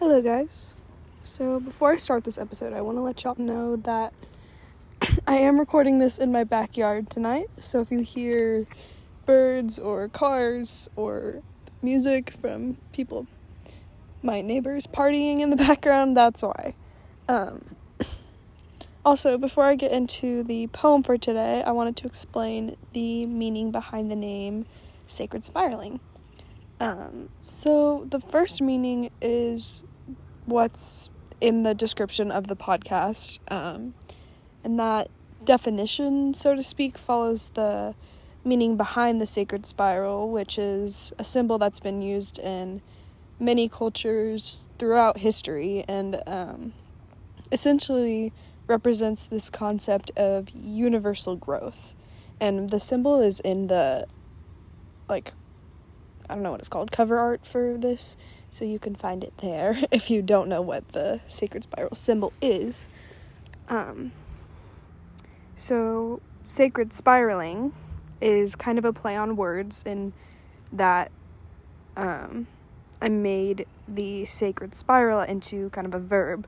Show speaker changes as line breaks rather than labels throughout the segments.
guys. So, before I start this episode, I want to let y'all know that I am recording this in my backyard tonight. So, if you hear birds or cars or music from people, my neighbors partying in the background, that's why. Um, also, before I get into the poem for today, I wanted to explain the meaning behind the name Sacred Spiraling. Um, so, the first meaning is what's in the description of the podcast. Um, and that definition, so to speak, follows the meaning behind the sacred spiral, which is a symbol that's been used in many cultures throughout history and um, essentially represents this concept of universal growth. And the symbol is in the, like, I don't know what it's called, cover art for this so you can find it there if you don't know what the sacred spiral symbol is. Um, so, sacred spiraling is kind of a play on words in that um, I made the sacred spiral into kind of a verb.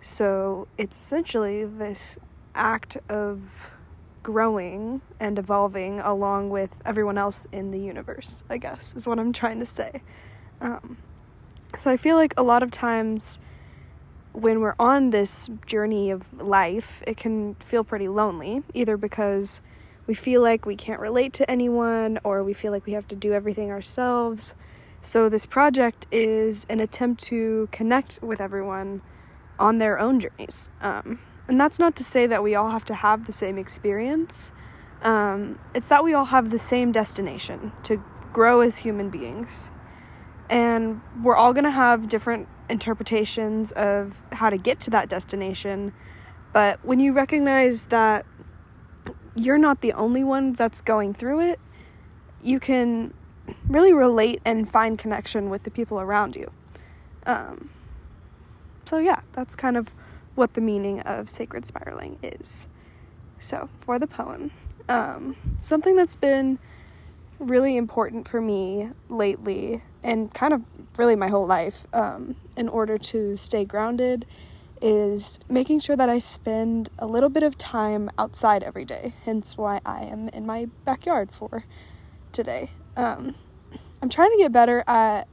So, it's essentially this act of growing and evolving along with everyone else in the universe, I guess, is what I'm trying to say. Um, so I feel like a lot of times when we're on this journey of life, it can feel pretty lonely, either because we feel like we can't relate to anyone or we feel like we have to do everything ourselves. So, this project is an attempt to connect with everyone on their own journeys. Um, and that's not to say that we all have to have the same experience, um, it's that we all have the same destination to grow as human beings and we're all going to have different interpretations of how to get to that destination. But when you recognize that you're not the only one that's going through it, you can really relate and find connection with the people around you. Um, so, yeah, that's kind of what the meaning of sacred spiraling is. So, for the poem, um, something that's been really important for me lately and kind of really my whole life um, in order to stay grounded is making sure that I spend a little bit of time outside every day, hence why I am in my backyard for today. Um, I'm trying to get better at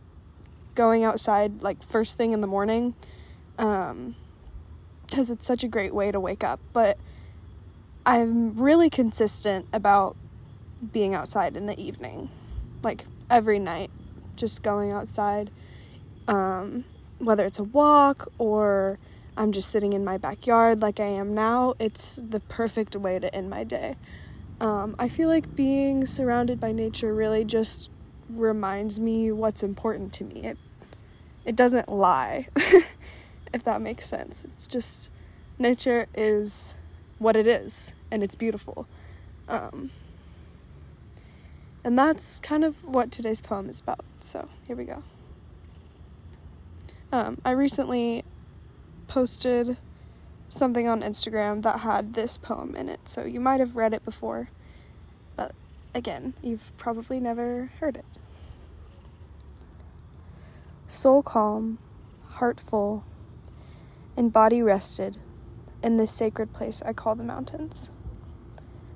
going outside like first thing in the morning because um, it's such a great way to wake up, but I'm really consistent about being outside in the evening, like every night just going outside, um, whether it's a walk or I'm just sitting in my backyard like I am now, it's the perfect way to end my day. Um, I feel like being surrounded by nature really just reminds me what's important to me. It, it doesn't lie, if that makes sense. It's just nature is what it is, and it's beautiful. Um, and that's kind of what today's poem is about. So here we go. Um, I recently posted something on Instagram that had this poem in it, so you might have read it before, but again, you've probably never heard it. Soul calm, heart full, and body rested in this sacred place I call the mountains.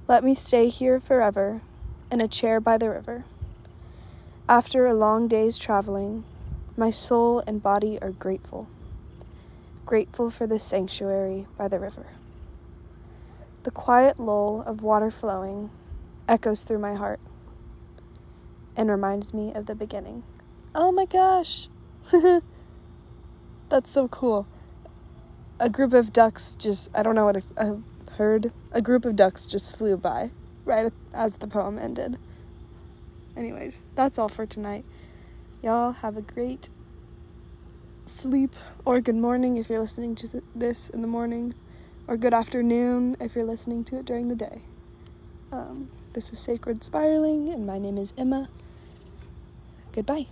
Let me stay here forever in a chair by the river. After a long day's traveling, my soul and body are grateful, grateful for this sanctuary by the river. The quiet lull of water flowing echoes through my heart and reminds me of the beginning. Oh my gosh! That's so cool. A group of ducks just, I don't know what it's, a herd, a group of ducks just flew by right as the poem ended. Anyways, that's all for tonight. Y'all have a great sleep or good morning if you're listening to this in the morning, or good afternoon if you're listening to it during the day. Um, this is Sacred Spiraling, and my name is Emma. Goodbye.